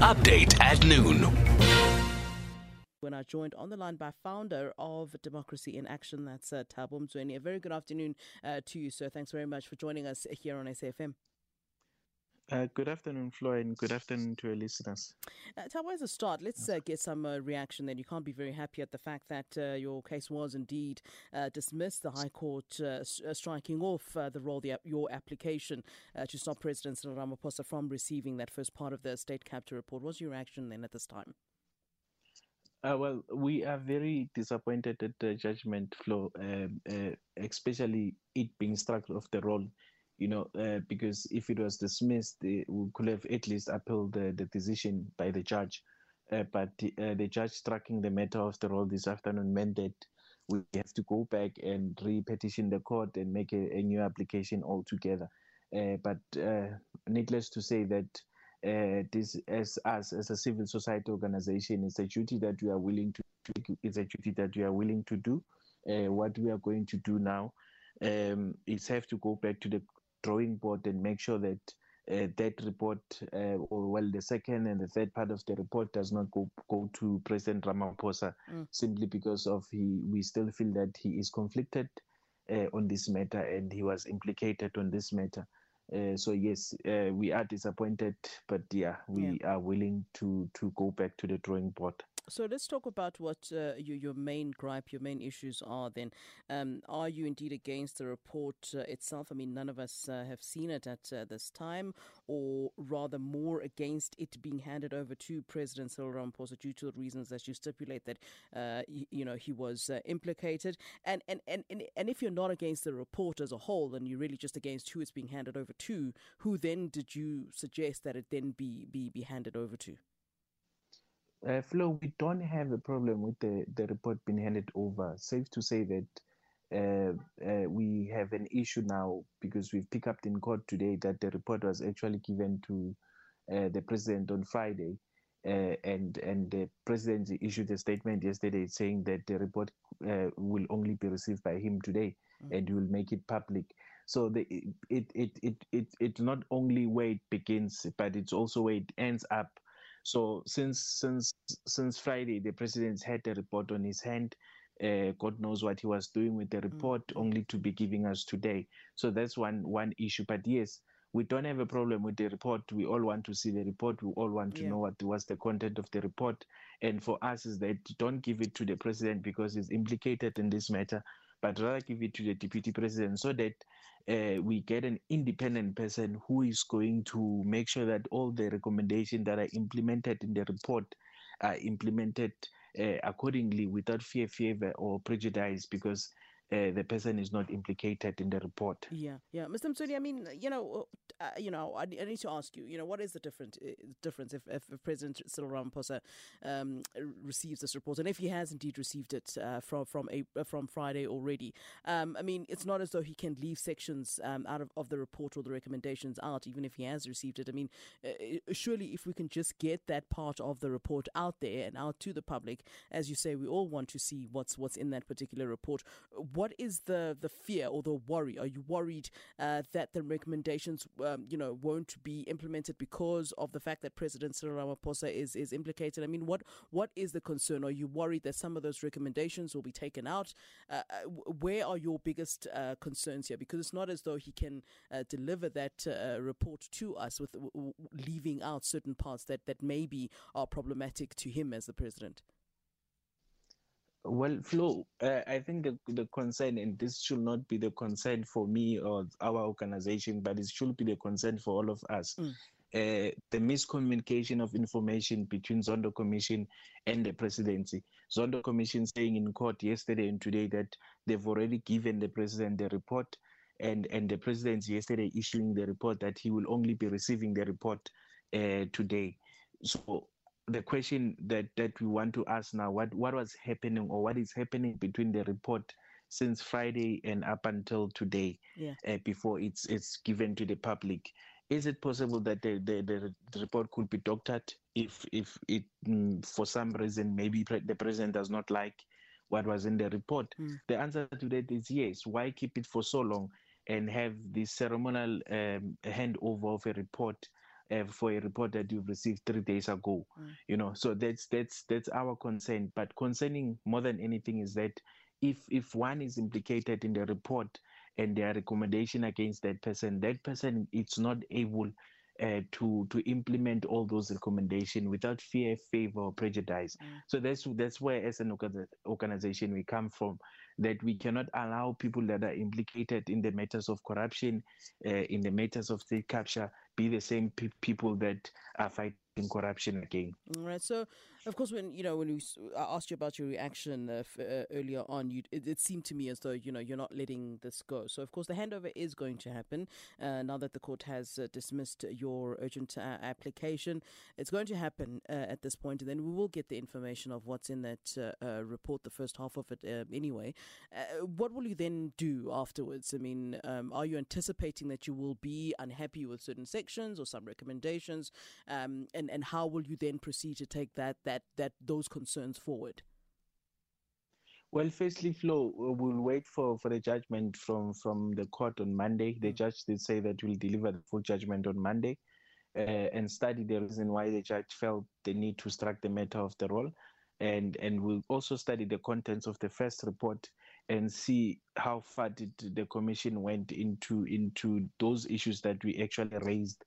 Update at noon. We're now joined on the line by founder of Democracy in Action, that's uh, Thabo. A very good afternoon uh, to you, sir. Thanks very much for joining us here on SAFM. Uh, good afternoon, Flo, and good afternoon to our listeners. Uh, Thabo, as a start, let's uh, get some uh, reaction then. You can't be very happy at the fact that uh, your case was indeed uh, dismissed, the High Court uh, striking off the roll, the, your application to stop President Cyril Ramaphosa from receiving that first part of the state capture report. What's your reaction then at this time? well, we are very disappointed at the judgment, Flo, um, especially it being struck off the roll you know, uh, because if it was dismissed, we could have at least appealed the, the decision by the judge. Uh, but uh, the judge striking the matter of the roll this afternoon meant that we have to go back and re-petition the court and make a, a new application altogether. Uh, but uh, needless to say that uh, this, as us as a civil society organization, is a duty that we are willing to. It's a duty that we are willing to do. what we are going to do now um, is have to go back to the drawing board and make sure that uh, that report, uh, or well, the second and the third part of the report does not go go to President Ramaphosa mm. simply because of he. We still feel that he is conflicted uh, on this matter and he was implicated on this matter. Uh, so yes, uh, we are disappointed, but yeah, we yeah. are willing to to go back to the drawing board. So let's talk about what uh, your, your main gripe, your main issues are then. Um, are you indeed against the report uh, itself? I mean, none of us uh, have seen it at uh, this time, or rather more against it being handed over to President Cyril Ramaphosa due to the reasons that you stipulate that, uh, you, you, know, he was uh, implicated. And, and, and, and and if you're not against the report as a whole, and you're really just against who it's being handed over to, who then did you suggest that it then be, be, be handed over to? Uh, Flo, we don't have a problem with the, the report being handed over. Safe to say that uh, uh, we have an issue now because we've picked up in court today that the report was actually given to uh, the president on Friday. Uh, and and the president issued a statement yesterday saying that the report uh, will only be received by him today mm-hmm. and will make it public. So the, it, it, it, it, it's not only where it begins, but it's also where it ends up so since since since Friday, the president's had the report on his hand. Uh, God knows what he was doing with the mm. report, mm-hmm. only to be giving us today. So that's one one issue. But yes, we don't have a problem with the report. We all want to see the report. We all want to yeah. know what was the content of the report. And for us, is that don't give it to the president because he's implicated in this matter, but rather give it to the deputy president so that uh, we get an independent person who is going to make sure that all the recommendations that are implemented in the report are implemented Uh, accordingly without fear, favor, or prejudice because uh, the person is not implicated in the report. Yeah, yeah, Mr. Mtsweni, I mean, you know, uh, you know, I, I, need to ask you, you know, what is the different uh, difference if, if President Cyril Ramaphosa um, receives this report, and if he has indeed received it uh, from from a, uh, from Friday already? Um, I mean, it's not as though he can leave sections um, out of, of the report or the recommendations out, even if he has received it. I mean, uh, surely if we can just get that part of the report out there and out to the public, as you say, we all want to see what's what's in that particular report what is the the fear or the worry? Are you worried uh, that the recommendations, um, you know, won't be implemented because of the fact that President Cyril Ramaphosa is is implicated? I mean, what what is the concern? Are you worried that some of those recommendations will be taken out? Uh, uh where are your biggest uh, concerns here? Because it's not as though he can uh, deliver that uh, report to us with w- leaving out certain parts that that maybe are problematic to him as the president. Well, Flo, uh, I think the, the concern, and this should not be the concern for me or our organization, but it should be the concern for all of us. Mm. Uh, the miscommunication of information between Zondo Commission and the presidency. Zondo Commission saying in court yesterday and today that they've already given the president the report, and, and the president yesterday issuing the report that he will only be receiving the report uh, today. So the question that that we want to ask now what what was happening or what is happening between the report since Friday and up until today yeah. uh, before it's it's given to the public is it possible that the, the, the, report could be doctored if if it mm, for some reason maybe pre- the president does not like what was in the report mm. the answer to that is yes why keep it for so long and have this ceremonial um, handover of a report uh, for a report that you've received three days ago. Mm. You know, so that's that's that's our concern. But concerning more than anything is that if if one is implicated in the report and their recommendation against that person, that person it's not able uh, to to implement all those recommendations without fear, favor, or prejudice. Mm. So that's that's where, as an organization, we come from. That we cannot allow people that are implicated in the matters of corruption, uh, in the matters of state capture, be the same pe- people that are fighting corruption again. All right. So, of course, when you know when we I asked you about your reaction uh, f- uh, earlier on, you it, it, seemed to me as though you know you're not letting this go. So, of course, the handover is going to happen uh, now that the court has uh, dismissed your urgent uh, application. It's going to happen uh, at this point, and then we will get the information of what's in that report, the first half of it, anyway. what will you then do afterwards? I mean, um, are you anticipating that you will be unhappy with certain sections or some recommendations, um, and and and how will you then proceed to take that that that those concerns forward? Well, firstly, Flo, we'll wait for, for the judgment from, from the court on Monday. The mm. judge did say that we'll deliver the full judgment on Monday uh, and study the reason why the judge felt the need to strike the matter of the roll. And, and we'll also study the contents of the first report and see how far did the commission went into into those issues that we actually raised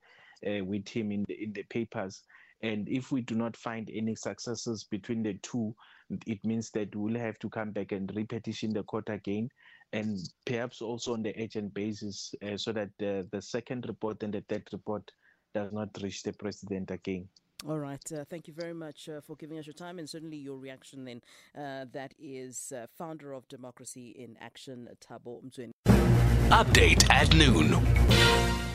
uh, with him in the in the papers. And if we do not find any successes between the two, it means that we'll have to come back and repetition the court again, and perhaps also on the urgent basis, uh, so that the, the second report and the third report does not reach the president again. All right. Uh, thank you very much uh, for giving us your time and certainly your reaction then. Uh, that is uh, founder of Democracy in Action, Thabo Mtsweni. Update at noon.